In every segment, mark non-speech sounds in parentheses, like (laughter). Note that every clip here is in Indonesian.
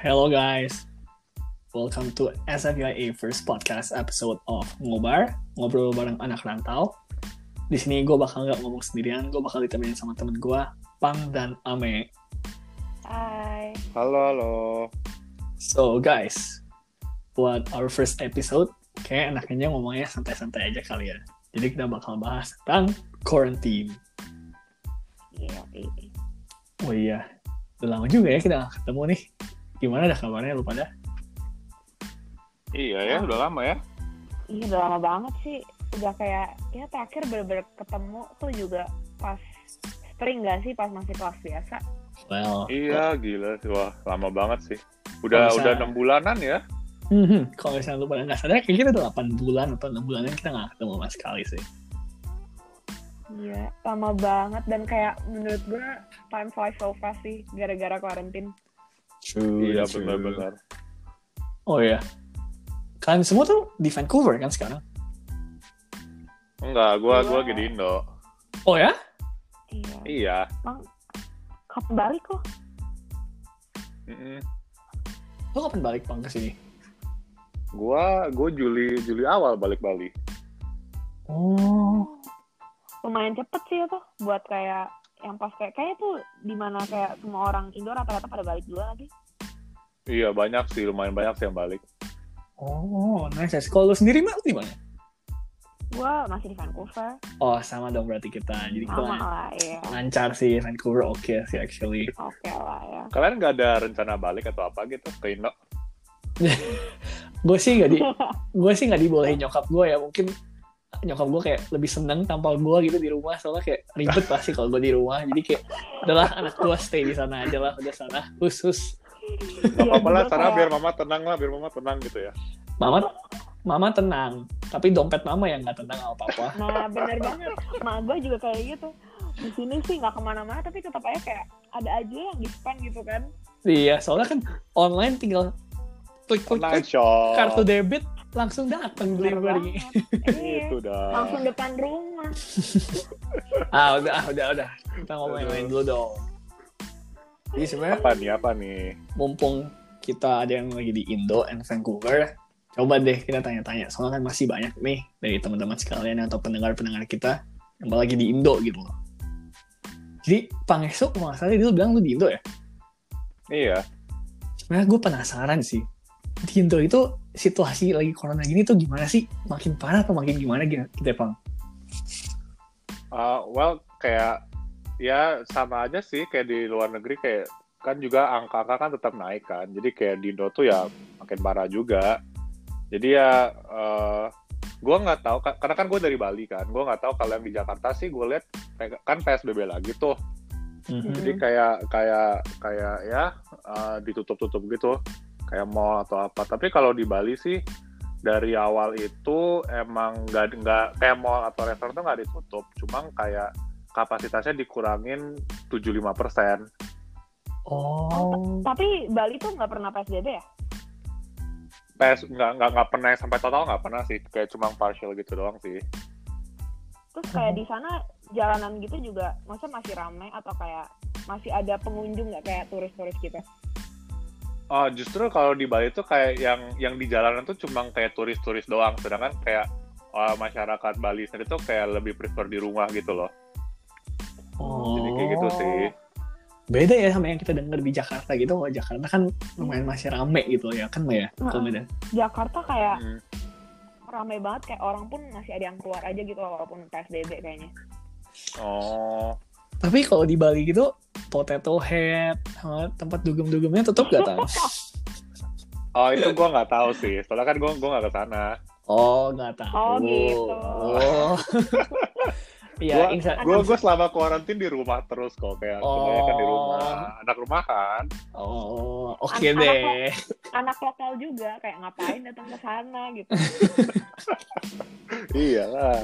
Hello guys, welcome to SFIA First Podcast episode of Ngobar, ngobrol bareng anak rantau. Di sini gue bakal nggak ngomong sendirian, gue bakal ditemenin sama temen gue, Pang dan Ame. Hai. Halo, halo. So guys, buat our first episode, kayak enaknya ngomongnya santai-santai aja kali ya. Jadi kita bakal bahas tentang quarantine. Iya, iya. Oh iya, udah lama juga ya kita ketemu nih. Gimana dah kabarnya lu pada? Iya ya, udah lama ya. Iya, udah lama banget sih. Udah kayak, ya terakhir bener-bener ketemu tuh juga pas spring gak sih? Pas masih kelas biasa. Well, Iya, gila sih. Wah, lama banget sih. Udah Kalau udah bisa- enam bulanan ya. Mhm, kalau misalnya lu pada nggak sadar, kayak kita udah 8 bulan atau 6 bulanan kita nggak ketemu sama sekali sih. Iya, lama banget. Dan kayak menurut gue, time flies so fast sih. Gara-gara quarantine. True, Iya, true. benar-benar. Oh iya. Kalian semua tuh di Vancouver kan sekarang? Enggak, gua Gua- gua di Indo. Oh ya? Iya. Iya. Kapan balik kok? Mm-mm. Lu kapan balik bang ke sini? Gua gua Juli Juli awal balik Bali. Oh. Lumayan cepet sih itu. Buat kayak yang pas kayak kayaknya tuh di mana kayak semua orang Indo rata-rata pada balik duluan lagi. Iya, banyak sih, lumayan banyak sih yang balik. Oh, nice. nice. Kalau lu sendiri mah di mana? Gue masih di Vancouver. Oh, sama dong berarti kita. Jadi kita Sama lah, ya. lancar sih Vancouver oke sih actually. Oke lah ya. Kalian nggak ada rencana balik atau apa gitu ke Indo? (laughs) gue sih nggak di, (laughs) gue sih nggak dibolehin nyokap gue ya. Mungkin nyokap gue kayak lebih seneng tanpa gue gitu di rumah soalnya kayak ribet pasti kalau gue di rumah jadi kayak adalah anak gue stay di sana aja lah udah sana khusus apa-apa lah, sana kayak- biar mama tenang lah, biar mama tenang gitu ya. mama mama tenang tapi dompet mama yang nggak tenang apa apa Nah bener banget, mak gue juga kayak gitu. Di sini sih nggak ke mana-mana, tapi tetap aja kayak ada aja yang di spend gitu kan. iya soalnya kan online tinggal klik klik klik kartu debit langsung datang delivery. (laughs) Iya. Itu dah. Langsung depan rumah. (laughs) ah udah ah, udah udah kita ngomongin lain dulu dong jadi sebenarnya Apa nih, apa nih? mumpung kita ada yang lagi di Indo and Vancouver coba deh kita tanya-tanya soalnya kan masih banyak nih dari teman-teman sekalian atau pendengar-pendengar kita yang lagi di Indo gitu loh jadi nggak salah dia bilang lu di Indo ya Iya. sebenarnya gue penasaran sih di Indo itu situasi lagi corona gini tuh gimana sih makin parah atau makin gimana gitu kita Pang Uh, well, kayak ya sama aja sih kayak di luar negeri kayak kan juga angka-angka kan tetap naik kan. Jadi kayak di Indo tuh ya makin parah juga. Jadi ya uh, gue nggak tahu ka- karena kan gue dari Bali kan. Gue nggak tahu kalau yang di Jakarta sih gue lihat kan PSBB lagi tuh. Mhm. Jadi kayak kayak kayak ya uh, ditutup-tutup gitu kayak mall atau apa. Tapi kalau di Bali sih dari awal itu emang nggak nggak kayak mall atau restoran tuh nggak ditutup, cuma kayak kapasitasnya dikurangin 75 persen. oh Tapi Bali tuh nggak pernah PSBB ya? PS nggak nggak nggak pernah sampai total nggak pernah sih, kayak cuma partial gitu doang sih. Terus kayak di sana jalanan gitu juga, maksudnya masih ramai atau kayak masih ada pengunjung nggak kayak turis-turis gitu? Oh, justru kalau di Bali tuh kayak yang yang di jalanan tuh cuma kayak turis-turis doang, sedangkan kayak uh, masyarakat Bali sendiri tuh kayak lebih prefer di rumah gitu loh. oh Jadi kayak gitu sih. beda ya sama yang kita dengar di Jakarta gitu kalau Jakarta kan lumayan masih rame gitu ya kan ya kalau beda Jakarta kayak Hmm. ramai banget kayak orang pun masih ada yang keluar aja gitu walaupun PSBB kayaknya. Oh, Tapi kalau di Bali gitu, potato head, sama tempat dugem-dugemnya tutup gak tau? oh itu gua nggak tahu sih, soalnya kan gua gua nggak ke sana. Oh, nggak tahu. Oh, gitu. Oh. (laughs) Iya, Gue gue selama kuarantin di rumah terus kok kayak Oh. kebanyakan di rumah anak rumahan. Oh, oke Anak- deh. Anak lokal juga kayak ngapain datang ke sana gitu. (laughs) Iya lah.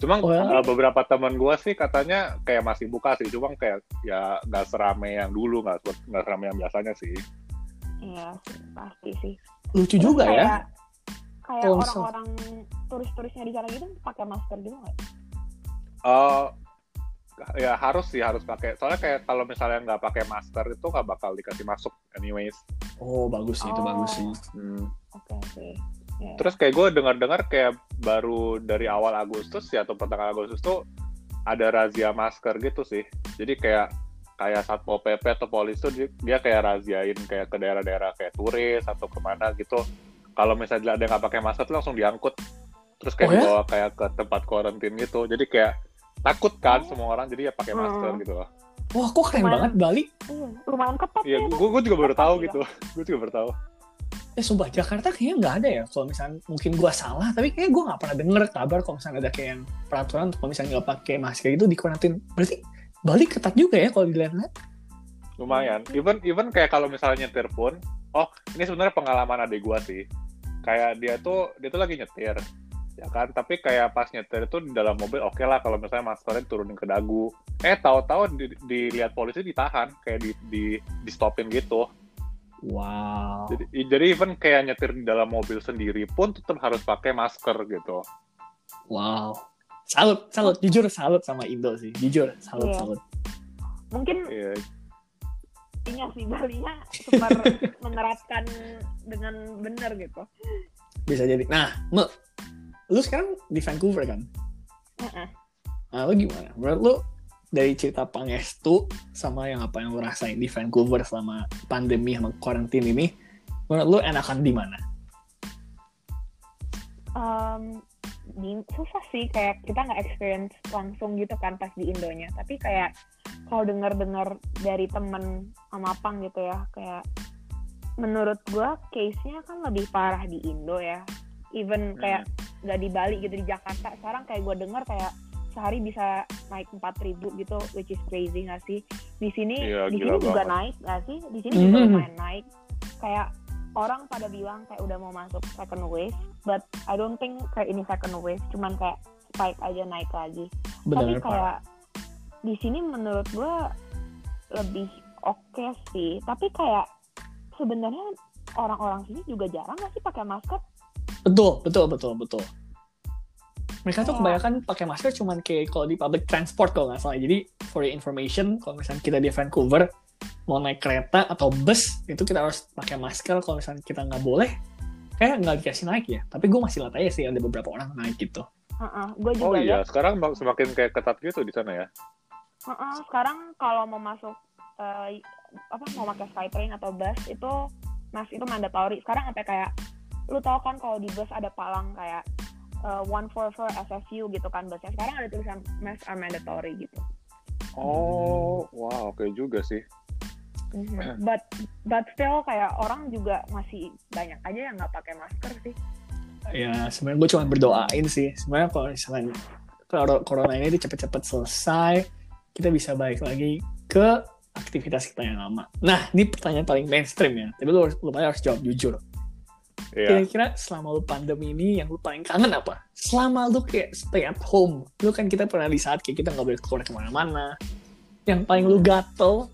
Cuma Oh, ya? uh, beberapa teman gue sih katanya kayak masih buka sih, cuma kayak ya nggak serame yang dulu, nggak nggak serame yang biasanya sih. Iya, sih, pasti sih. Lucu Terus juga ya. kayak, Kayak Kalau misal- orang-orang turis-turisnya di sana gitu pakai masker gitu nggak? Uh, ya harus sih harus pakai soalnya kayak kalau misalnya nggak pakai masker itu nggak bakal dikasih masuk anyways Oh bagus sih itu Oh. bagus sih. Hmm. Oke oke. Ya. terus kayak gue dengar-dengar kayak baru dari awal Agustus ya atau pertengahan Agustus tuh ada razia masker gitu sih jadi kayak kayak satpol pp atau polisi tuh dia, dia kayak raziain kayak ke daerah-daerah kayak turis atau ke mana gitu kalau misalnya ada yang nggak pakai masker tuh langsung diangkut terus kayak Oh ya? dibawa kayak ke tempat karantin gitu jadi kayak takut kan Oh. semua orang jadi ya pakai masker Hmm. gitu loh Wah kok keren Lumayan. banget Bali. Iya, lumayan ketat Iya, ya. gue gue juga baru tahu gitu. Gue juga baru tahu. Eh sumpah Jakarta kayaknya nggak ada ya. Kalau misalnya mungkin gua salah, tapi kayaknya gua nggak pernah denger kabar kalau misalnya ada kayak yang peraturan kalau misalnya nggak pakai masker itu di karantin. Berarti Bali ketat juga ya kalau dilihat-lihat. Lumayan. Even even kayak kalau misalnya nyetir pun, oh ini sebenarnya pengalaman adik gue sih. Kayak dia tuh dia tuh lagi nyetir, ya kan. Tapi kayak pas nyetir itu di dalam mobil oke lah kalau misalnya maskernya turunin ke dagu. Eh tahu-tahu di- dilihat polisi ditahan, kayak di di di stopin gitu. Wow. Jadi, jadi even kayak nyetir di dalam mobil sendiri pun tetap harus pakai masker gitu. Wow. Salut, salut. Jujur salut sama Indo sih. Jujur, salut, Iya. salut. Mungkin Iya, ini sih Balinya super (laughs) menerapkan dengan benar gitu. Bisa jadi. Nah, Me, lu sekarang di Vancouver kan? Heeh. Nah, lu gimana? Menurut lu dari cerita Pangestu sama yang apa yang lu rasain di Vancouver selama pandemi sama karantin ini, menurut lu enakan di mana? Di- susah sih kayak kita nggak experience langsung gitu kan pas di Indonya. Tapi kayak kalau dengar-dengar dari temen sama Pang gitu ya kayak menurut gua case-nya kan lebih parah di Indo ya. Even kayak nggak di Bali gitu di Jakarta. Sekarang kayak gua dengar kayak sehari bisa naik 4000 gitu which is crazy nggak sih di sini Iya, di sini juga banget. naik nggak sih di sini juga Mhm. lumayan naik kayak orang pada bilang kayak udah mau masuk second wave but I don't think kayak ini second wave cuman kayak spike aja naik lagi tapi Benar-benar parah. kayak di sini menurut gua lebih oke sih tapi kayak sebenarnya orang-orang sini juga jarang nggak sih pakai masker Betul, betul, betul, betul. Mereka tuh Iya. kebanyakan pakai masker cuman kayak kalau di public transport kalau nggak salah. Jadi for your information, kalau misalnya kita di Vancouver mau naik kereta atau bus itu kita harus pakai masker. Kalau misalnya kita nggak boleh, kayak nggak dikasih naik ya. Tapi gue masih lihat aja sih ada beberapa orang naik gitu. gue Oh juga iya, lihat sekarang mak- semakin kayak ketat gitu di sana ya. Heeh, sekarang kalau mau masuk eh, apa mau pakai Skytrain atau bus itu mas itu mandatory sekarang sampai kayak lu tau kan kalau di bus ada palang kayak eh, one four four SSU gitu kan busnya sekarang ada tulisan masks are mandatory gitu Oh, wah oke juga sih. Mhm. but but still kayak orang juga masih banyak aja yang nggak pakai masker sih Ya sebenarnya gue cuma berdoain sih. Sebenarnya kalau misalnya kalau corona ini cepet-cepet selesai, kita bisa balik lagi ke aktivitas kita yang lama. Nah, ini pertanyaan paling mainstream ya. Tapi lu, harus- lu harus jawab jujur. Iya. Kira-kira selama lu pandemi ini yang lu paling kangen apa? Selama lu kayak stay at home. Lu kan kita pernah di saat kayak kita nggak boleh keluar ke mana-mana. Yang paling lu gatel,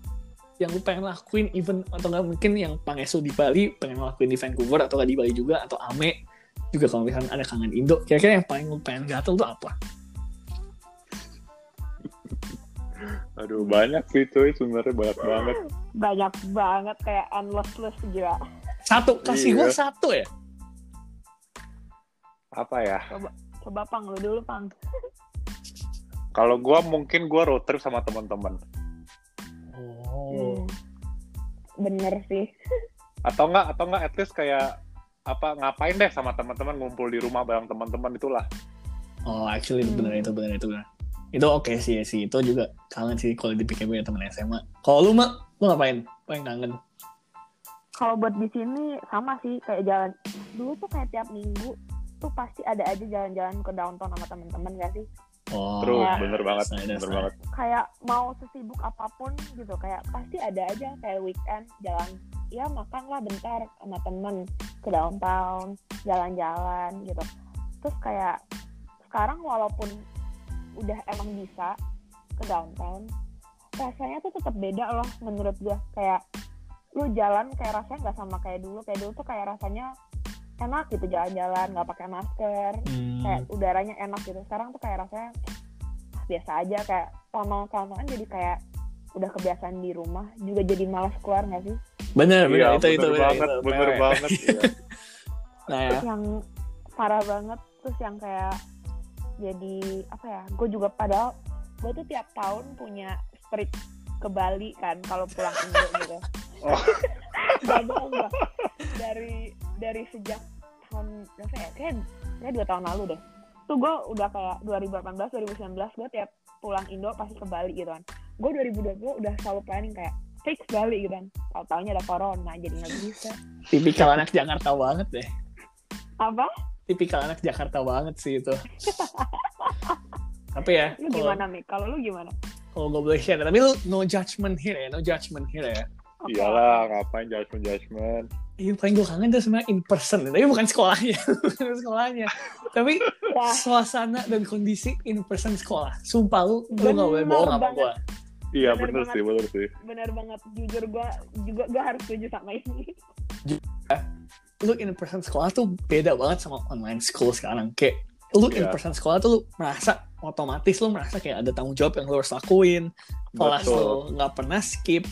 yang lu pengen lakuin even atau nggak mungkin yang Pangesu di Bali pengen lakuin di Vancouver atau nggak di Bali juga atau Ame juga kalau misalnya ada kangen Indo. Kira-kira yang paling lu pengen gatel tuh apa? Aduh banyak sih cuy, sebenarnya banyak banget. banyak banget kayak endless list gila Satu, kasih Iya. gua satu ya. Apa ya? coba pang lu dulu pang Kalau gua mungkin gua road trip sama teman-teman. Oh. Hmm. bener sih Atau enggak atau enggak at least kayak apa ngapain deh sama teman-teman ngumpul di rumah bareng teman-teman itulah. Oh, actually Hmm. bener itu bener itu bener. Itu oke sih sih itu juga kangen sih kalau dipikir punya temen SMA. Kalau lu mah lu ngapain? Paling kangen. kalau buat di sini sama sih kayak jalan dulu tuh kayak tiap minggu tuh pasti ada aja jalan-jalan ke downtown sama temen-temen gak sih Oh, Ya. bener banget, Saya bener dasar. banget. kayak mau sesibuk apa pun gitu kayak pasti ada aja kayak weekend jalan ya makan lah bentar sama temen ke downtown jalan-jalan gitu terus kayak sekarang walaupun udah emang bisa ke downtown rasanya tuh tetap beda loh menurut gue kayak lu jalan kayak rasanya nggak sama kayak dulu kayak dulu tuh kayak rasanya enak gitu jalan-jalan nggak pakai masker Hmm. kayak udaranya enak gitu sekarang tuh kayak rasanya ah, biasa aja kayak lama kelamaan jadi kayak udah kebiasaan di rumah juga jadi malas keluar nggak sih bener bener Iya, itu itu bener banget, itu. bener banget. iya. (laughs) nah ya terus yang parah banget terus yang kayak jadi apa ya gue juga padahal gue tuh tiap tahun punya trip ke Bali kan kalau pulang Indo gitu. Oh. (laughs) Gak bohong gue dari dari sejak tahun berapa ya kayak kayak dua tahun lalu deh. Tuh gue udah kayak 2018 2019 gue tiap pulang Indo pasti ke Bali gitu kan. Gue 2020 udah selalu planning kayak fix Bali gitu kan. Tahu taunya ada corona jadi nggak bisa. Tipikal anak Jakarta banget deh. Apa tipikal anak Jakarta banget sih itu. (laughs) Tapi ya lu gimana Mik kalau lu gimana? Kalau gue boleh share tapi lu no judgment here ya no judgment here ya. Oke. Iyalah, ngapain judgment judgment. Iya paling gue kangen tuh sebenarnya in person tapi bukan sekolahnya (laughs) bukan sekolahnya. Tapi Wah, suasana dan kondisi in person sekolah. Sumpah lu lu Bener gak boleh bohong sama gue Iya Bener bener banget. sih, bener sih. benar banget. Jujur gue juga gue harus setuju sama ini lu in person sekolah tuh beda banget sama online school sekarang. Kayak lu in Iya. person sekolah tuh lu merasa otomatis lu merasa kayak ada tanggung jawab yang lu harus lakuin. Kelas Betul. lu nggak pernah skip.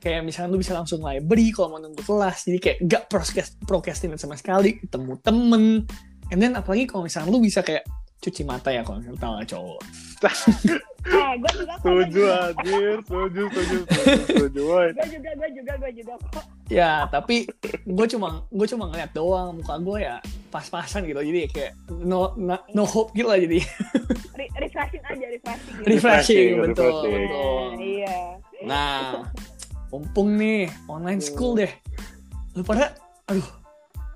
Kayak misalnya lu bisa langsung library kalau mau nunggu kelas. Jadi kayak gak procrast- procrastinate sama sekali ketemu temen. And then apalagi kalau misalnya lu bisa kayak cuci mata ya kalau misalnya tahu cowok. (laughs) Eh gue juga Setuju anjir, (laughs) setuju, setuju, setuju, setuju, woy. gue juga gue juga gue juga kok ya tapi gue cuma gue cuma ngeliat doang muka gue ya pas-pasan gitu. Jadi kayak no no, no hope gitu lah jadi. (laughs) Re- refreshing aja refreshing gitu. refreshing Refreshing, betul refreshing. betul. Nah, iya. Nah mumpung nih online school deh. Lu pada aduh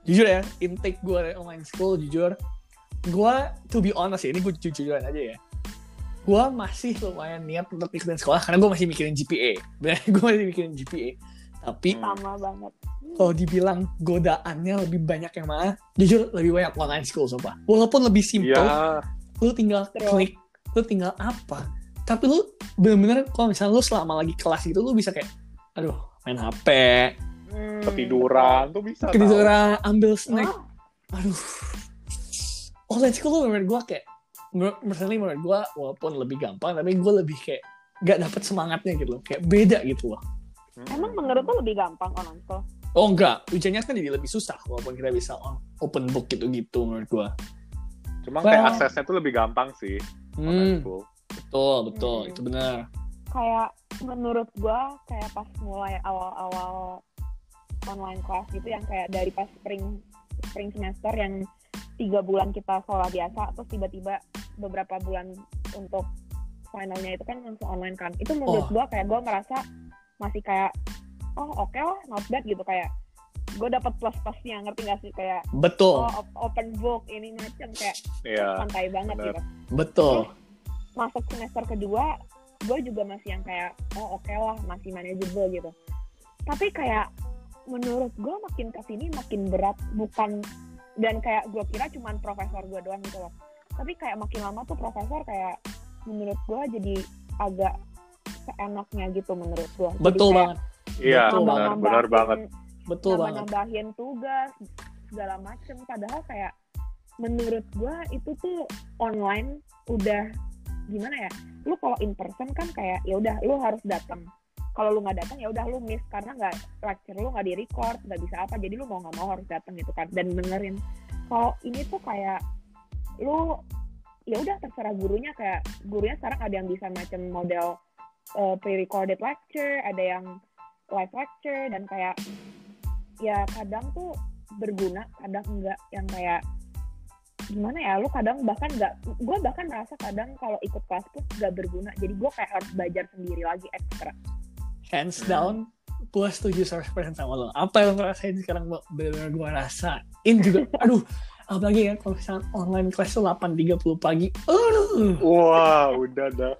jujur ya intake gue dari online school jujur. Gue to be honest ya ini gue jujur-jujuran aja ya. Gue masih lumayan niat untuk ikutin sekolah karena gue masih mikirin GPA (laughs) gue masih mikirin GPA tapi Hmm. sama banget. kalau dibilang godaannya lebih banyak yang mana jujur lebih banyak online school sumpah. Walaupun lebih simple Iya, lu tinggal klik lu tinggal apa. Tapi lu bener-bener kalau misalnya lu selama lagi kelas gitu lu bisa kayak aduh main HP Hmm. ketiduran tuh bisa. tau. ketiduran ambil snack. Wah, aduh. Online school tuh menurut gue kayak personally menurut gue walaupun lebih gampang tapi gue lebih kayak gak dapet semangatnya gitu loh. Kayak beda gitu loh Hmm. emang menurut lo lebih gampang online school oh enggak ujiannya kan jadi lebih susah walaupun kita bisa on open book gitu gitu menurut gue Cuma Well- kayak aksesnya tuh lebih gampang sih. hmm, online school. betul betul Hmm. itu benar kayak menurut gue kayak pas mulai awal-awal online class gitu yang kayak dari pas spring spring semester yang tiga bulan kita sekolah biasa terus tiba-tiba beberapa bulan untuk finalnya itu kan langsung online kan itu menurut Oh. gua kayak gue merasa masih kayak oh oke lah not bad gitu. Kayak gue dapat plus plusnya ngerti gak sih? Kayak betul. Oh op- open book ini macam kayak Iya. santai banget bener. gitu. Betul. Masuk semester kedua gue juga masih yang kayak oh oke lah masih manageable gitu. Tapi kayak menurut gue makin ke sini makin berat bukan dan kayak gue kira cuman profesor gue doang gitu loh. Tapi kayak makin lama tuh profesor kayak menurut gue jadi agak seenaknya gitu menurut gue betul banget. Iya, benar, banget. benar banget. betul banget. nambahin tugas segala macem. Padahal kayak menurut gua itu tuh online udah gimana ya? Lu kalau in person kan kayak ya udah lu harus datang kalau lu nggak datang ya udah lu miss karena nggak lecture lu nggak di record nggak bisa apa. Jadi lu mau nggak mau harus datang gitu kan. Dan dengerin. Kalau ini tuh kayak lu ya udah terserah gurunya. Kayak gurunya sekarang ada yang bisa macam model uh, pre-recorded lecture ada yang live lecture dan kayak ya kadang tuh berguna kadang enggak. Yang kayak gimana ya lu kadang bahkan nggak gue bahkan merasa kadang kalau ikut kelas pun nggak berguna. Jadi gue kayak harus belajar sendiri lagi ekstra. Hands down gue setuju 100% sama lo. Apa yang lo rasain sekarang Bo? bener-bener gue rasain juga. (laughs) Aduh apalagi ya kalau misalnya online class tuh 8.30 pagi aduh Wah, udah dah.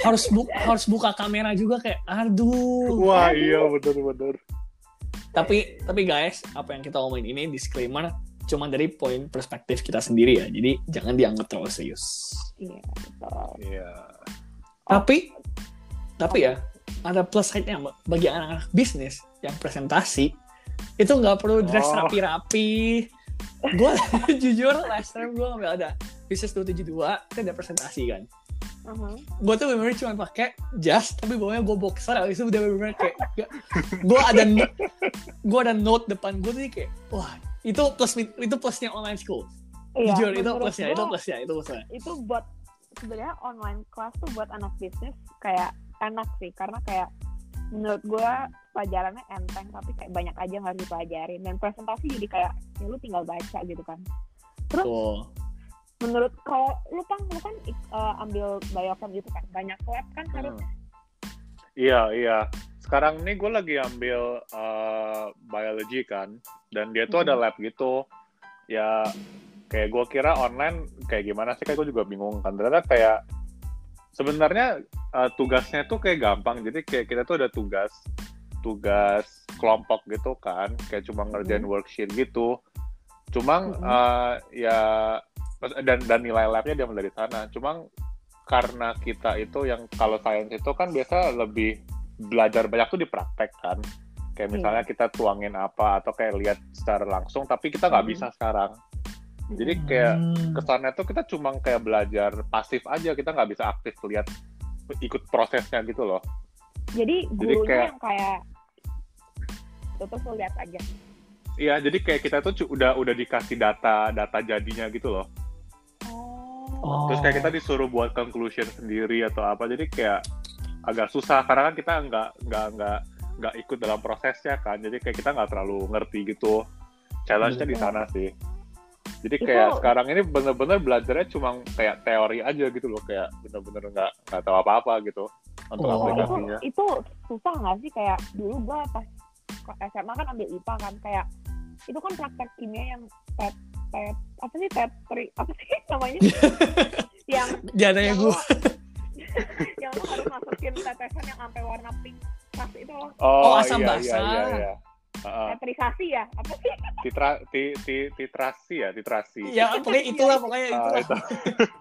harus bu harus buka kamera juga kayak aduh Wah, iya bener-bener. tapi tapi guys apa yang kita omongin ini disclaimer cuma dari poin perspektif kita sendiri ya jadi jangan dianggap terlalu serius iya betul Iya. tapi tapi ya ada plus side-nya Mbak. bagi anak-anak bisnis yang presentasi itu nggak perlu dress Oh. Gue (laughs) jujur last time gue ngambil ada bisnis 272 itu ada presentasi kan. Mhm. gue tuh bener-bener cuma pakai jas tapi bawahnya gue boxer abis itu udah bener-bener kayak gue ada gue ada note depan gue tuh kayak wah itu plus itu plusnya online school. Iya, jujur itu plusnya itu gua, plusnya itu plusnya. itu buat sebenarnya online class tuh buat anak bisnis kayak enak sih karena kayak menurut gue pelajarannya enteng tapi kayak banyak aja yang harus dipelajarin dan presentasi jadi kayak ya lu tinggal baca gitu kan terus tuh menurut kalau lu kan lu kan uh, ambil biochem gitu kan banyak lab kan harus Hmm. Iya, iya. Sekarang nih gue lagi ambil uh, biology kan, dan dia tuh ada Mhm. lab gitu. Ya, kayak gue kira online kayak gimana sih? Kayak gue juga bingung kan. Ternyata kayak sebenarnya uh, tugasnya tuh kayak gampang. Jadi kayak kita tuh ada tugas, tugas kelompok gitu kan. Kayak cuma ngerjain Mhm. worksheet gitu. Cuma Mhm. uh, ya dan dan nilai labnya diambil dari sana. Cuma karena kita itu yang kalau sains itu kan biasa lebih belajar banyak tuh di praktek kan kayak misalnya kita tuangin apa atau kayak lihat secara langsung tapi kita nggak Hmm. bisa sekarang jadi kayak Hmm. kesannya tuh kita cuma kayak belajar pasif aja kita nggak bisa aktif lihat ikut prosesnya gitu loh. Jadi Jadi gurunya kayak- yang kayak tuh lu lihat aja. Iya jadi kayak kita tuh udah udah dikasih data data jadinya gitu loh. Oh, Oh. terus kayak kita disuruh buat conclusion sendiri atau apa jadi kayak agak susah karena kan kita nggak nggak nggak nggak ikut dalam prosesnya kan jadi kayak kita nggak terlalu ngerti gitu. Challenge-nya di sana sih jadi kayak Itu- sekarang ini bener-bener belajarnya cuma kayak teori aja gitu loh kayak bener-bener nggak nggak tahu apa-apa gitu untuk Oh. Oh, itu aplikasinya itu susah nggak sih kayak dulu gua pas ke SMA kan ambil IPA kan kayak itu kan praktek kimia yang tet tet apa sih tetri apa sih (laughs) namanya (laughs) yang Jangan ya yang gue yang lu (laughs) harus masukin tetesan yang sampai warna pink pas itu loh Oh, asam iya, basah. iya, iya, iya. Tetrisasi ya apa sih titra ti, ti, titrasi ya titrasi ya pokoknya itulah pokoknya Ah, itulah itu.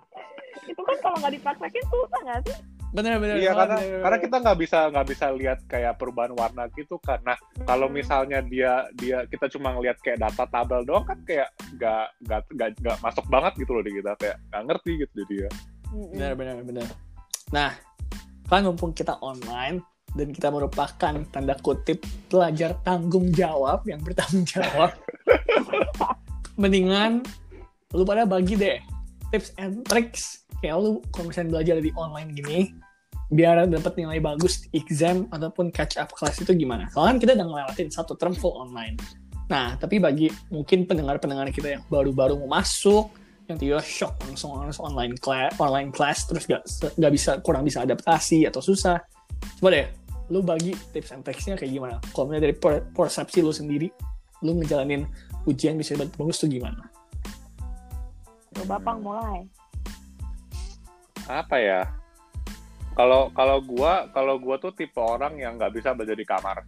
(laughs) itu kan kalau nggak dipraktekin susah nggak sih bener-bener Iya karena bener-bener. karena kita nggak bisa nggak bisa lihat kayak perubahan warna gitu karena kalau Hmm. misalnya dia dia kita cuma ngelihat kayak data tabel doang kan kayak nggak nggak nggak nggak masuk banget gitu loh di kita kayak nggak ngerti gitu di dia. Mm-mm. benar benar benar nah kan mumpung kita online dan kita merupakan tanda kutip pelajar tanggung jawab yang bertanggung jawab. (laughs) Mendingan lu pada bagi deh tips and tricks. Kayak lu kalau misalnya belajar di online gini biar dapat nilai bagus di exam ataupun catch up class itu gimana. Soalnya kan kita udah ngelewatin satu term full online. Nah tapi bagi mungkin pendengar-pendengar kita yang baru-baru mau masuk yang tiba shock langsung langsung online class online class terus gak, gak bisa kurang bisa adaptasi atau susah coba deh lu bagi tips and tricksnya kayak gimana kalau misalnya dari per- persepsi lu sendiri lu ngejalanin ujian bisa bagus tuh gimana Tuh, Bapang mulai Apa ya? Kalau kalau gua kalau gua tuh tipe orang yang nggak bisa belajar di kamar.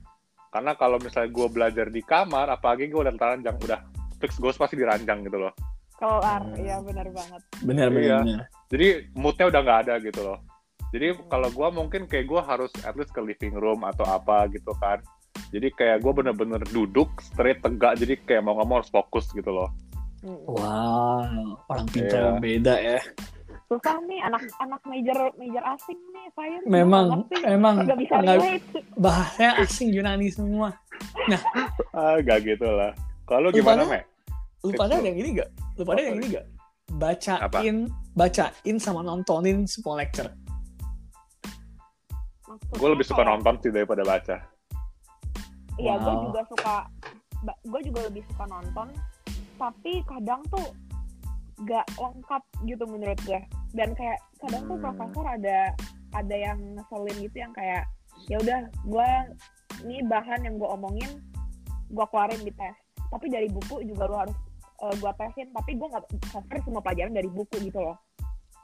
Karena kalau misalnya gua belajar di kamar, apalagi gua udah teranjang udah fix gue pasti diranjang gitu loh. keluar Hmm. iya benar banget benar benar, Iya. jadi moodnya udah nggak ada gitu loh jadi kalau gue mungkin kayak gue harus at least ke living room atau apa gitu kan. Jadi kayak gue bener-bener duduk straight tegak jadi kayak mau ngomong harus fokus gitu loh. Mm. wow orang pintar Iya. beda ya. Susah nih anak-anak major major asing nih saya memang memang. Nggak bisa relate. bahasanya asing Yunani semua. Ah gak gitu lah. Kalau gimana me? Lu pada yang ini gak lu pada ada yang ini gak bacain bacain sama nontonin semua lecture gue lebih suka nonton sih daripada baca Iya, gue Wow. juga suka, gue juga lebih suka nonton, tapi kadang tuh gak lengkap gitu menurut gue. Dan kayak kadang tuh Hmm. profesor ada ada yang ngeselin gitu yang kayak ya udah gue ini bahan yang gue omongin gue keluarin di tes. Tapi dari buku juga lu harus gue tesin. Tapi gue nggak cover semua pelajaran dari buku gitu loh.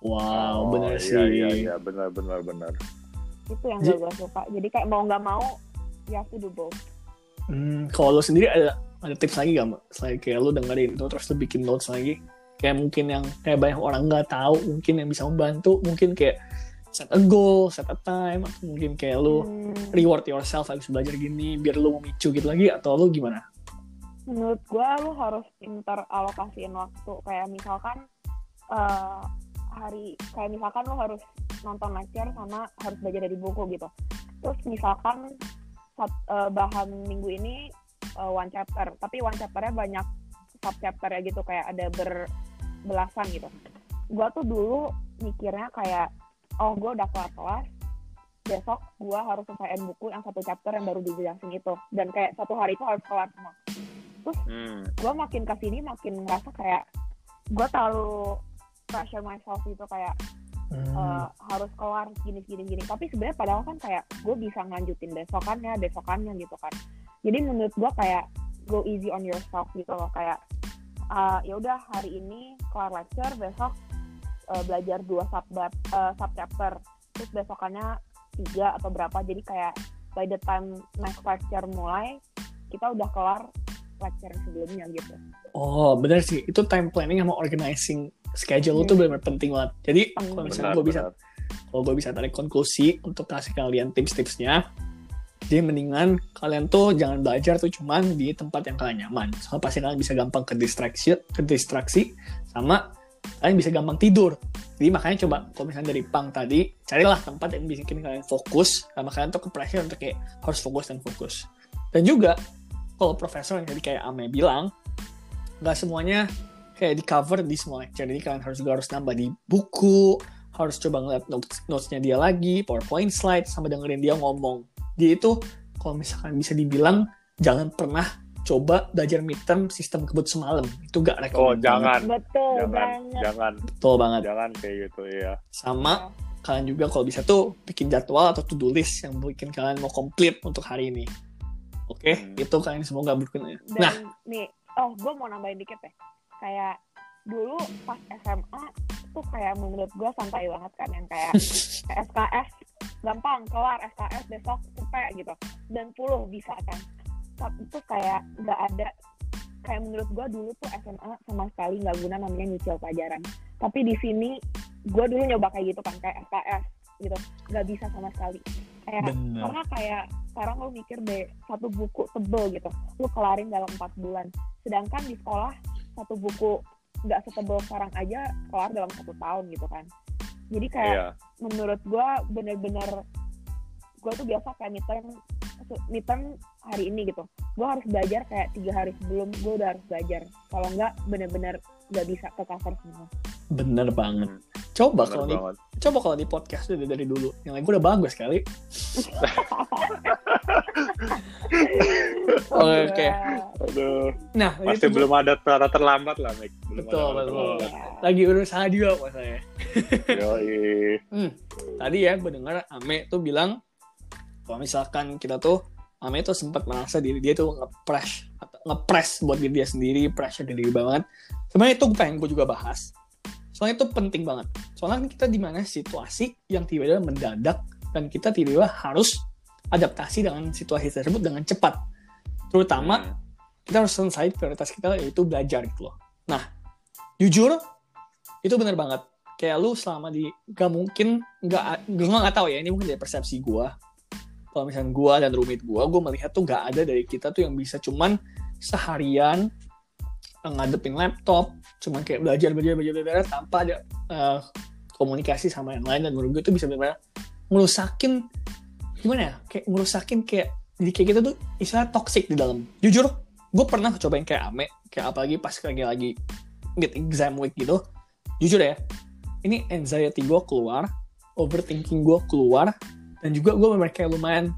wow Oh, bener iya, sih iya iya benar benar benar Itu yang gak gue suka. Jadi kayak mau nggak mau have to do both. Hmm, kalau lo sendiri ada ada tips lagi gak mbak? Selain kayak lo dengerin itu terus lo bikin notes lagi, kayak mungkin yang kayak banyak orang nggak tahu, mungkin yang bisa membantu, mungkin kayak set a goal, set a time, atau mungkin kayak lo Hmm. reward yourself habis belajar gini biar lo memicu gitu lagi atau lo gimana? menurut gue lu harus pintar alokasiin waktu kayak misalkan eh, hari kayak misalkan lu harus nonton lecture sama harus belajar dari buku gitu. Terus misalkan sat, uh, bahan minggu ini uh, one chapter. Tapi one chapternya banyak sub chapter ya gitu kayak ada berbelasan gitu. Gue tuh dulu mikirnya kayak oh gue udah kelar kelas besok gue harus selesaiin buku yang satu chapter yang baru dijelasin itu. Dan kayak satu hari itu harus kelar semua. Terus hmm. gue makin ke sini makin ngerasa kayak gue terlalu pressure myself gitu kayak hmm. uh, harus kelar gini gini gini. Tapi sebenarnya padahal kan kayak gue bisa nganjutin besokannya besokannya gitu kan. Jadi menurut gue kayak go easy on yourself gitu loh. Kayak uh, ya udah hari ini kelar lecture besok uh, belajar dua sub uh, sub chapter terus besokannya tiga atau berapa. Jadi kayak by the time next lecture mulai kita udah kelar lecture yang sebelumnya gitu oh benar sih itu time planning sama organizing schedule hmm. tuh benar-benar penting banget jadi hmm. kalau misalnya gue bisa kalau gue bisa tarik konklusi untuk kasih kalian tips-tipsnya jadi mendingan kalian tuh jangan belajar tuh cuman di tempat yang kalian nyaman. Soalnya pasti kalian bisa gampang ke distraksi, ke distraksi sama kalian bisa gampang tidur. Jadi makanya coba kalau misalnya dari pang tadi, carilah tempat yang bikin kalian fokus, sama kalian tuh ke pressure untuk kayak harus fokus dan fokus. Dan juga kalau profesor yang tadi kayak Ame bilang, nggak semuanya kayak di cover di semua lecture. Jadi kalian harus juga harus nambah di buku, harus coba ngeliat notes notesnya dia lagi, PowerPoint slide, sama dengerin dia ngomong. Dia itu kalau misalkan bisa dibilang jangan pernah coba belajar midterm sistem kebut semalam itu gak rekomend oh jangan betul jangan banget. jangan betul banget jangan kayak gitu ya sama ya. kalian juga kalau bisa tuh bikin jadwal atau to-do list yang bikin kalian mau komplit untuk hari ini oke. Okay? hmm. itu kalian semoga berguna nah. nih oh gue mau nambahin dikit ya. Kayak dulu pas SMA tuh kayak menurut gue santai banget kan yang kayak (laughs) SKS gampang kelar SKS besok cepet gitu. Dan puluh bisa kan. Tapi itu kayak nggak ada kayak menurut gue dulu tuh SMA sama sekali nggak guna namanya nyicil pelajaran. Tapi di sini gue dulu nyoba kayak gitu kan kayak SKS gitu. Nggak bisa sama sekali. Kayak Bener. karena kayak sekarang lo mikir deh satu buku tebel gitu lo kelarin dalam empat bulan. Sedangkan di sekolah satu buku nggak setebel sekarang aja kelar dalam satu tahun gitu kan. Jadi kayak yeah. menurut gue bener-bener gue tuh biasa kayak midterm midterm hari ini gitu. Gue harus belajar kayak tiga hari sebelum gue udah harus belajar. Kalau enggak bener-bener nggak bisa ke cover semua. Bener banget. Coba kalau di coba kalau di podcast udah dari dulu. Yang lain gue udah bagus sekali (laughs) oke okay. nah masih belum ada kata terlambat lah Mik. Belum betul betul. lagi urus hadiah pak saya. Hmm, tadi ya gue dengar Ame tuh bilang kalau misalkan kita tuh Ame tuh sempat merasa diri dia tuh ngepress ngepres buat diri dia sendiri pressure diri banget. Sebenarnya itu pengen gue juga bahas. Soalnya itu penting banget. Soalnya kan kita di mana situasi yang tiba-tiba mendadak dan kita tiba-tiba harus adaptasi dengan situasi tersebut dengan cepat. Terutama hmm. kita harus selesai prioritas kita yaitu belajar gitu loh. Nah jujur itu bener banget. Kayak lu selama di gak mungkin gak gue gak tahu ya ini mungkin dari persepsi gue kalau misalnya gue dan roommate gue gue melihat tuh gak ada dari kita tuh yang bisa cuman seharian eh, ngadepin laptop cuman kayak belajar belajar belajar belajar tanpa ada uh, komunikasi sama yang lain dan menurut gue itu bisa benar-benar ngerusakin gimana ya? Kayak ngerusakin kayak jadi kayak kita tuh istilah toxic di dalam. Jujur gue pernah cobain kayak ame kayak apalagi pas lagi lagi mid exam week gitu. Jujur ya ini anxiety gue keluar overthinking gue keluar dan juga gue memang kayak lumayan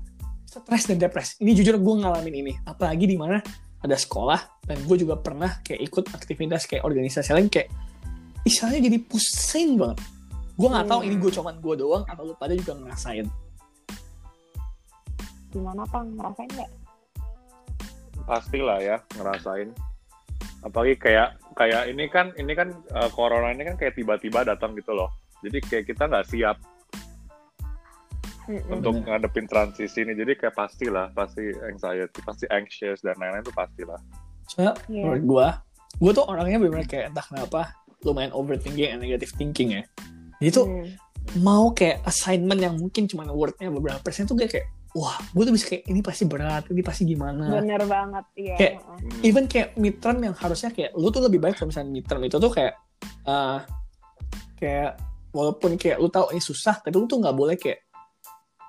stres dan depres ini jujur gue ngalamin ini apalagi di mana ada sekolah dan gue juga pernah kayak ikut aktivitas kayak organisasi lain kayak istilahnya jadi pusing banget. Gue nggak tahu ini gue cuman gue doang atau lu pada juga ngerasain gimana pang ngerasain nggak? Pastilah ya ngerasain. Apalagi kayak kayak ini kan ini kan uh, corona ini kan kayak tiba-tiba datang gitu loh. Jadi kayak kita nggak siap mm-hmm. untuk ngadepin transisi ini. Jadi kayak pastilah pasti anxiety pasti anxious dan lain-lain itu pastilah. Soalnya yeah. menurut gue gue tuh orangnya benar kayak entah kenapa lumayan overthinking and negative thinking ya. Jadi tuh mm. mau kayak assignment yang mungkin cuma wordnya beberapa persen tuh kayak, kayak wah gue tuh bisa kayak ini pasti berat ini pasti gimana? Bener banget iya. Kayak mm. even kayak midterm yang harusnya kayak lu tuh lebih baik kalau misalnya midterm itu tuh kayak uh, kayak walaupun kayak lu tahu ini susah tapi lu tuh nggak boleh kayak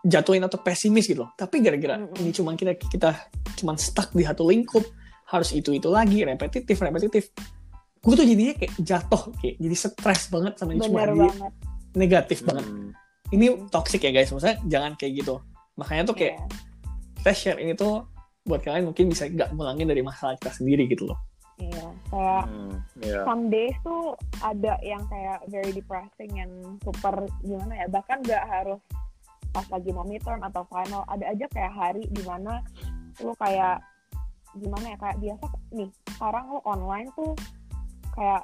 jatuhin atau pesimis gitu loh. Tapi gara-gara Mm-mm. ini cuman kita kita cuman stuck di satu lingkup harus itu itu lagi repetitif repetitif. Gue tuh jadinya kayak jatuh kayak jadi stres banget sama ini cuma banget. negatif banget. Hmm. ini toxic ya guys maksudnya jangan kayak gitu makanya tuh kayak Iya. kita share ini tuh buat kalian mungkin bisa nggak ngulangin dari masalah kita sendiri gitu loh iya kayak Hmm, Iya. some days tuh ada yang kayak very depressing yang super gimana ya bahkan nggak harus pas lagi mau midterm atau final ada aja kayak hari di mana lu kayak gimana ya kayak biasa nih sekarang lu online tuh kayak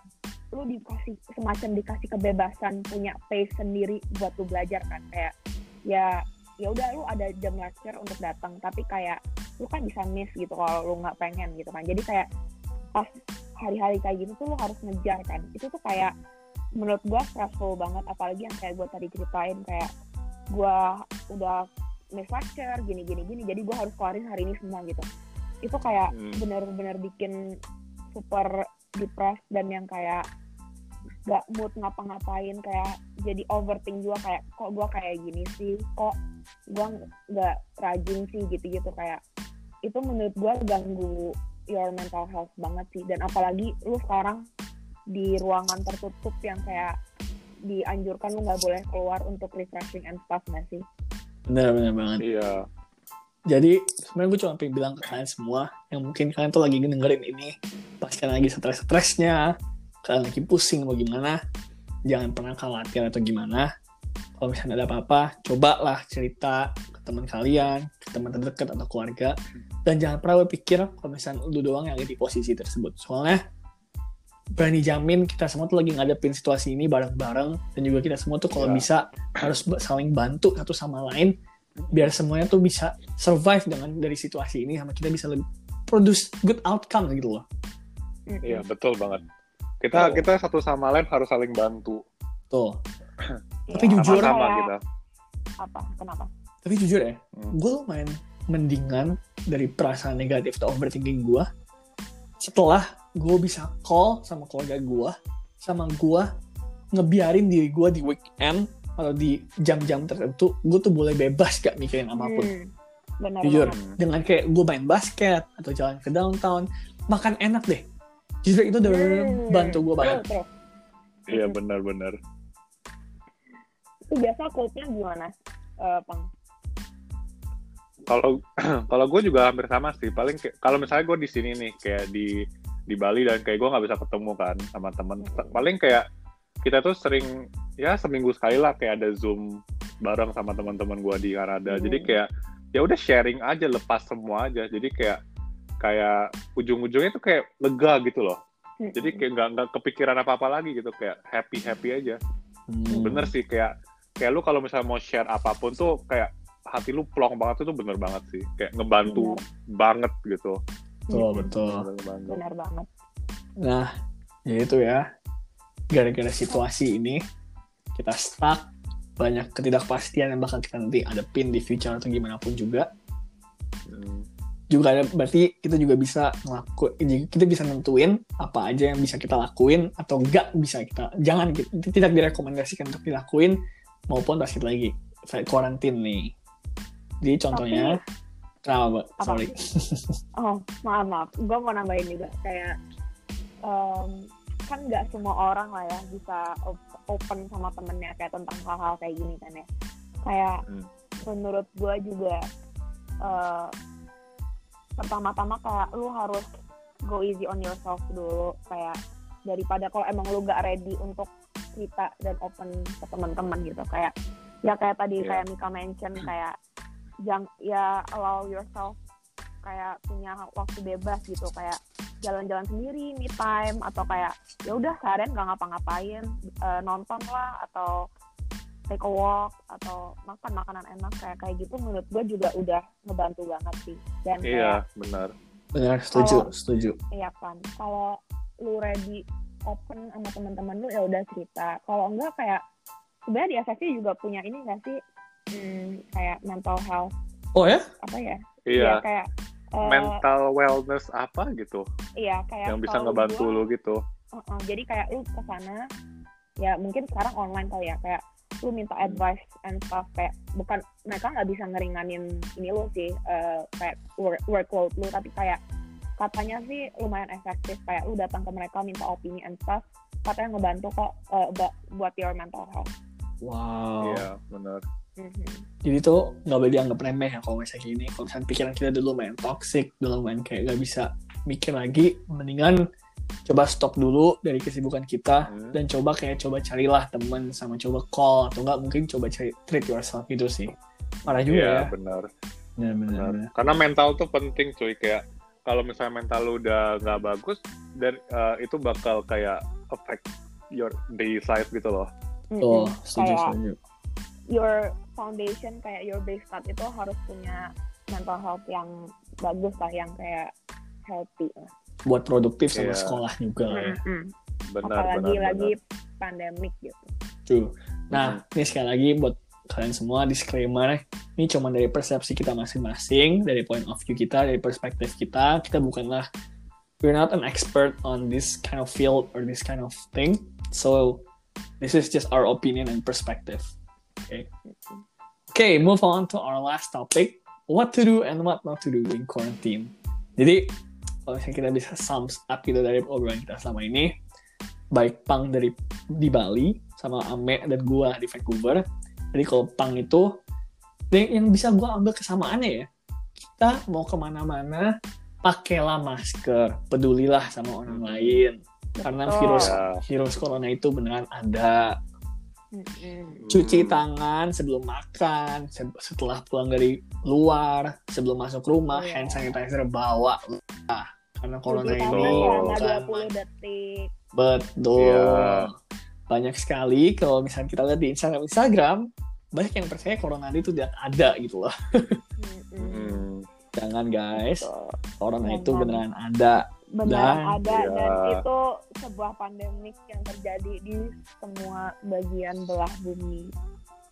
lu dikasih semacam dikasih kebebasan punya pace sendiri buat lu belajar kan kayak ya ya udah lu ada jam lecture untuk datang tapi kayak lu kan bisa miss gitu kalau lu nggak pengen gitu kan. Jadi kayak pas hari-hari kayak gitu tuh lu harus ngejar kan. Itu tuh kayak menurut gua stressful banget apalagi yang kayak gua tadi ceritain kayak gua udah miss lecture gini gini gini. Jadi gua harus keluarin hari ini semua gitu. Itu kayak Hmm. bener-bener bikin super depressed dan yang kayak gak mood ngapa-ngapain kayak jadi overthink juga kayak kok gua kayak gini sih? Kok gua nggak rajin sih gitu-gitu kayak itu menurut gua ganggu your mental health banget sih dan apalagi lu sekarang di ruangan tertutup yang kayak dianjurkan lu nggak boleh keluar untuk refreshing and stuff nggak sih bener bener banget Iya. Jadi sebenarnya gue cuma pengen bilang ke kalian semua yang mungkin kalian tuh lagi dengerin ini pas kalian lagi stres-stresnya, kalian lagi pusing mau gimana, jangan pernah khawatir atau gimana. Kalau misalnya ada apa-apa, cobalah cerita ke teman kalian, ke teman terdekat atau keluarga, dan jangan pernah berpikir kalau misalnya lu doang yang ada di posisi tersebut. Soalnya berani jamin kita semua tuh lagi ngadepin situasi ini bareng-bareng dan juga kita semua tuh kalau Ya. bisa harus saling bantu satu sama lain biar semuanya tuh bisa survive dengan dari situasi ini sama kita bisa lebih produce good outcome gitu loh. Iya, betul banget. Kita Oh. kita satu sama lain harus saling bantu. Tuh. (clears throat) Ya, Tapi jujur- Sama-sama kayak- kita. apa kenapa Tapi jujur ya, Hmm. gue lumayan mendingan dari perasaan negatif atau overthinking gue setelah gue bisa call sama keluarga gue sama gue ngebiarin diri gue di weekend atau di jam-jam tertentu gue tuh boleh bebas gak mikirin apa pun Hmm, benar Jujur. banget. Dengan kayak gue main basket atau jalan ke downtown makan enak deh jujur itu udah Hmm, bantu gue banget. Iya, benar-benar. Itu biasa quote-nya gimana Eh, pang Kalau (clears throat) kalau gue juga hampir sama sih. Paling kalau misalnya gue di sini nih kayak di di Bali dan kayak gue nggak bisa ketemu kan sama temen. Hmm. Paling kayak kita tuh sering ya seminggu sekali lah kayak ada zoom bareng sama teman-teman gue di Kanada. Hmm. Jadi kayak ya udah sharing aja lepas semua aja. Jadi kayak kayak ujung-ujungnya tuh kayak lega gitu loh. Hmm. Jadi kayak nggak nggak kepikiran apa-apa lagi gitu kayak happy happy aja. Hmm. Bener sih kayak kayak lu kalau misalnya mau share apa pun tuh kayak hati lu plong banget itu bener banget sih kayak ngebantu banget gitu betul betul Bener benar banget Nah, ya itu ya. Gara-gara situasi ini, kita stuck. Banyak ketidakpastian yang bakal kita nanti hadapin di future atau gimana pun juga. Hmm. Juga ada, berarti kita juga bisa ngelakuin, kita bisa nentuin apa aja yang bisa kita lakuin atau enggak bisa kita, jangan, tidak direkomendasikan untuk dilakuin maupun pas kita lagi karantin nih. Jadi contohnya, kenapa, Mbak? Apa? Sorry. (laughs) oh maaf maaf gue mau nambahin juga kayak em, kan nggak semua orang lah ya bisa op- open sama temennya kayak tentang hal-hal kayak gini kan ya kayak Hmm. menurut gue juga eh, pertama-tama kayak lu harus go easy on yourself dulu kayak daripada kalau emang lu gak ready untuk cerita dan open ke teman-teman gitu kayak ya kayak tadi Iya. kayak Mika mention kayak jang ya allow yourself kayak punya waktu bebas gitu kayak jalan-jalan sendiri me time atau kayak ya udah seharian nggak ngapa-ngapain eh, nonton lah atau take a walk atau makan makanan enak kayak kayak gitu menurut gue juga udah ngebantu banget sih dan iya kayak benar Benar, setuju, Kalau- setuju. iya kan kalau lu ready open sama teman-teman lu ya udah cerita. Kalau enggak kayak sebenarnya di SFC juga punya ini nggak sih? Hmm, kayak mental health. Oh ya? apa ya? Iya. Kayak eh, mental wellness apa gitu? iya kayak yang bisa ngebantu gua- lu gitu. Uh-uh, jadi kayak lu ke sana ya mungkin sekarang online kali ya kayak lu minta Hmm. advice and stuff kayak bukan mereka nggak bisa ngeringanin ini lu sih eh, kayak work, workload lu tapi kayak katanya sih lumayan efektif kayak lu datang ke mereka minta opini and stuff katanya ngebantu kok eh, buat your mental health Wow. Iya, benar. Mhm. Jadi tuh nggak boleh dianggap remeh ya kalau misalnya gini. Kalau misalnya pikiran kita dulu main toxic, dulu main kayak gak bisa mikir lagi, mendingan coba stop dulu dari kesibukan kita Hmm. dan coba kayak coba carilah teman sama coba call atau enggak mungkin coba cari treat yourself gitu sih. Parah juga Iya, ya. benar. Benar, benar, benar. benar. Karena mental tuh penting cuy kayak kalau misalnya mental lu udah nggak bagus dan eh, itu bakal kayak affect your daily life gitu loh. Oh, setuju, setuju. your foundation kayak your base start itu harus punya mental health yang bagus lah yang kayak healthy lah. Buat produktif sama Iya. sekolah juga ya. Mhm. Benar, apalagi benar, lagi benar. pandemik gitu True. Nah, ini sekali lagi buat kalian semua disclaimer, ini cuma dari persepsi kita masing-masing, dari point of view kita, dari perspektif kita. Kita bukanlah we're not an expert on this kind of field or this kind of thing. So this is just our opinion and perspective. Okay. Okay, move on to our last topic. What to do and what not to do in quarantine. Jadi, kalau misalnya kita bisa sums up gitu dari obrolan kita selama ini, baik Pang dari di Bali sama Ame dan gua di Vancouver. Jadi kalau Pang itu yang, yang bisa gua ambil kesamaannya ya, kita mau ke mana-mana pakailah masker, pedulilah sama orang lain. Karena virus Ya. virus corona itu beneran ada. Cuci tangan sebelum makan, se- setelah pulang dari luar, sebelum masuk rumah, Iya. hand sanitizer bawa. Ah, karena corona Cuci ini 20 detik Betul. Iya. Banyak sekali kalau misalnya kita lihat di Instagram Instagram, banyak yang percaya corona itu tidak ada gitu loh. Hmm. Jangan guys, Betul. corona Jangan. itu beneran ada. beneran Dan- ada Iya. dan itu sebuah pandemik yang terjadi di semua bagian belah bumi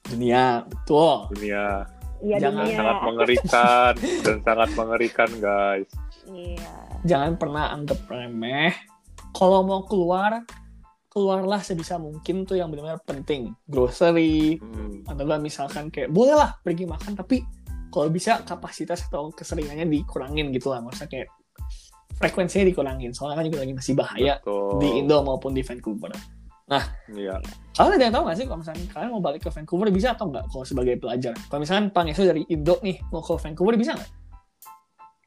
Dunia, betul. Dunia iya Jangan dunia sangat mengerikan dan sangat mengerikan guys. iya Jangan pernah anggap remeh. Kalau mau keluar, keluarlah sebisa mungkin tuh yang benar-benar penting. Grocery, Hmm. atau enggak misalkan kayak boleh lah pergi makan, tapi kalau bisa kapasitas atau keseringannya dikurangin gitu lah. Maksudnya kayak frekuensinya dikurangin. Soalnya kan juga lagi masih bahaya Betul. di Indo maupun di Vancouver. Iya. Kalian ada yang tahu nggak sih kalau misalnya kalian mau balik ke Vancouver bisa atau nggak kalau sebagai pelajar? Kalau misalkan Pang Yesu dari Indo nih mau ke Vancouver bisa nggak?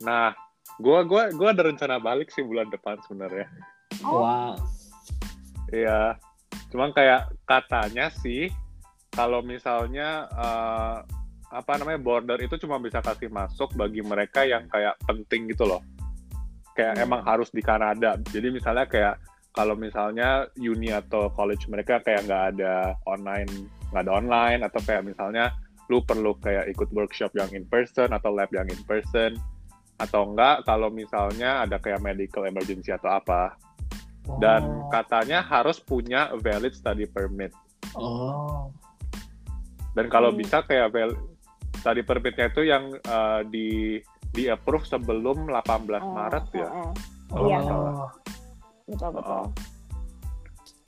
Nah, gua gua gua ada rencana balik sih bulan depan sebenarnya. Oh. Wah, Iya. Cuman kayak katanya sih kalau misalnya eh, apa namanya border itu cuma bisa kasih masuk bagi mereka yang kayak penting gitu loh. Kayak Hmm. emang harus di Kanada. Jadi misalnya kayak kalau misalnya uni atau college mereka kayak nggak ada online, nggak ada online atau kayak misalnya lu perlu kayak ikut workshop yang in person atau lab yang in person atau enggak kalau misalnya ada kayak medical emergency atau apa dan Oh. katanya harus punya valid study permit oh, dan kalau Hmm. bisa kayak val- study permitnya itu yang uh, di di approve sebelum 18 Oh, Maret ya oh, oh. kalau Iya. nggak salah. betul betul Oh.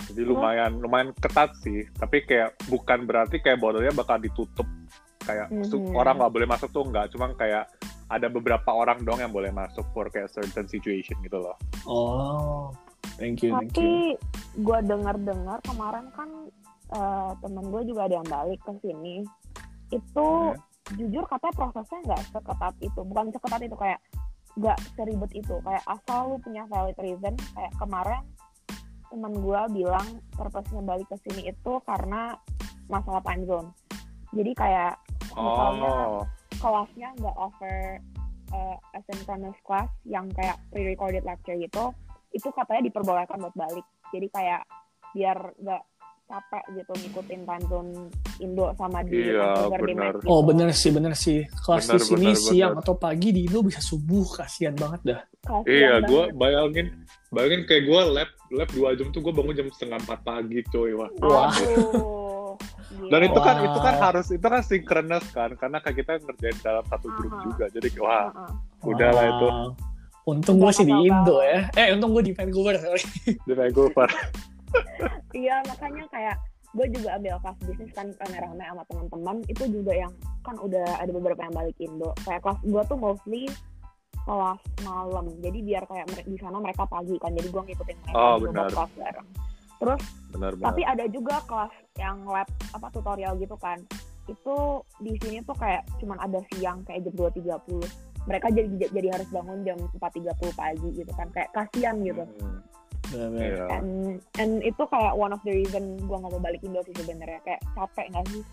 jadi lumayan lumayan ketat sih tapi kayak bukan berarti kayak bordernya bakal ditutup kayak su- Mhm. orang nggak boleh masuk tuh nggak cuman kayak ada beberapa orang dong yang boleh masuk for kayak certain situation gitu loh oh, thank you, tapi gue dengar-dengar kemarin kan eh, temen gue juga ada yang balik ke sini. Itu Hmm. jujur katanya prosesnya nggak seketat itu. Bukan seketat itu kayak nggak seribet itu. Kayak asal lu punya valid reason kayak kemarin temen gue bilang purpose-nya balik ke sini itu karena masalah time zone. Jadi kayak Misalnya, oh. kelasnya nggak offer uh, asynchronous class yang kayak pre-recorded lecture gitu itu katanya diperbolehkan buat balik jadi kayak biar nggak capek gitu ngikutin time zone Indo sama di Iya, benar. Mac gitu. Oh bener sih, bener sih. Kelas Bener, di sini bener, siang bener. atau pagi di Indo bisa subuh, kasihan banget dah. Kasian iya gue bayangin bayangin kayak gue lab lab dua jam tuh gue bangun jam setengah empat pagi coy wah Wah. Dan itu kan Wow. itu kan harus itu kan synchronous kan karena kayak kita ngerjain dalam satu grup Aha. juga jadi wah Heeh. udah lah itu. Untung gue sih di Indo ya. Eh, untung gue di Vancouver, sorry. (laughs) di Vancouver. Iya makanya kayak gue juga ambil kelas bisnis kan rame-rame sama teman-teman. Itu juga yang kan udah ada beberapa yang balik Indo. Kayak kelas gue tuh mostly kelas malam. Jadi biar kayak di sana mereka pagi kan. Jadi gue ngikutin mereka Oh, benar. kelas bareng. Terus benar benar. tapi ada juga kelas yang lab apa tutorial gitu kan. Itu di sini tuh kayak cuman ada siang kayak jam 2.30 mereka jadi jadi harus bangun jam 4.30 pagi gitu kan kayak kasihan gitu. Hmm, iya. and and itu kayak one of the reason gue nggak mau balik Indo sih sebenarnya kayak capek nggak sih?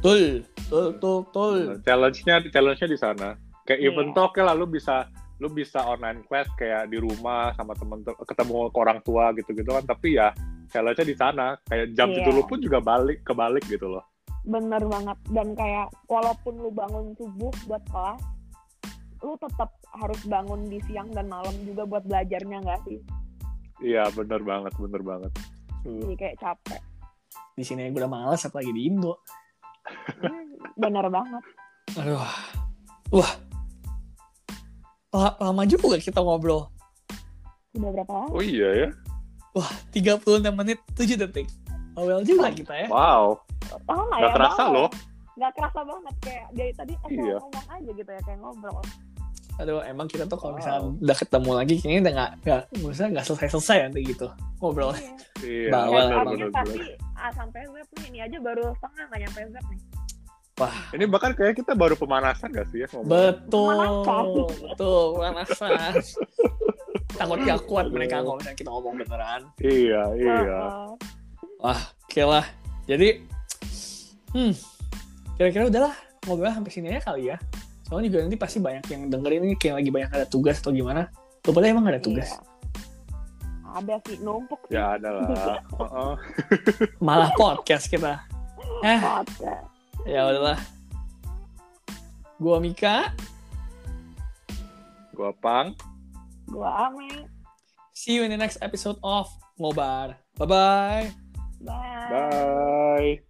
Betul, betul, betul, betul. challenge-nya challenge-nya di sana. Kayak Iya. even talk ya lah lu bisa lu bisa online class kayak di rumah sama temen ketemu ke orang tua gitu-gitu kan. Tapi ya challenge-nya di sana. Kayak jam Iya. itu lu pun juga balik kebalik gitu loh. Bener banget. Dan kayak walaupun lu bangun subuh buat kelas lu tetap harus bangun di siang dan malam juga buat belajarnya nggak sih iya bener banget bener banget jadi kayak capek Di sini gue udah males apalagi di Indo. Hmm, bener banget Aduh. Wah. La- Lama juga kita ngobrol. udah berapa lama oh iya ya Wah, 36 menit 7 detik. Awal juga kita ya. wow lama nggak ya kerasa banget. loh nggak kerasa banget kayak dari tadi asal Iya. ngomong aja gitu ya kayak ngobrol Aduh, emang kita tuh kalau Wow. misalnya udah ketemu lagi kayaknya udah nggak nggak maksudnya nggak selesai-selesai nanti gitu ngobrol. Iya. iya Bawel emang. bener, bener, tapi ah, sampai web nih ini aja baru setengah nggak nyampe web nih Wah, ini bahkan kayak kita baru pemanasan gak sih ya ngomong betul. Pemanasan. Betul, pemanasan. Takutnya kuat mereka kalau misalnya kita ngomong beneran. iya iya. Wah, oke lah. Jadi, hmm, kira-kira udahlah ngobrol sampai sini aja kali ya. Soalnya juga nanti pasti banyak yang dengerin ini kayak lagi banyak ada tugas atau gimana. Lu pada emang ada tugas? Iya. ada sih numpuk sih ya ada lah (laughs) Heeh. Malah podcast kita. Eh, Podcast. ya udahlah. Gua Mika. gua pang gua ame See you in the next episode of Ngobar. Bye-bye. bye bye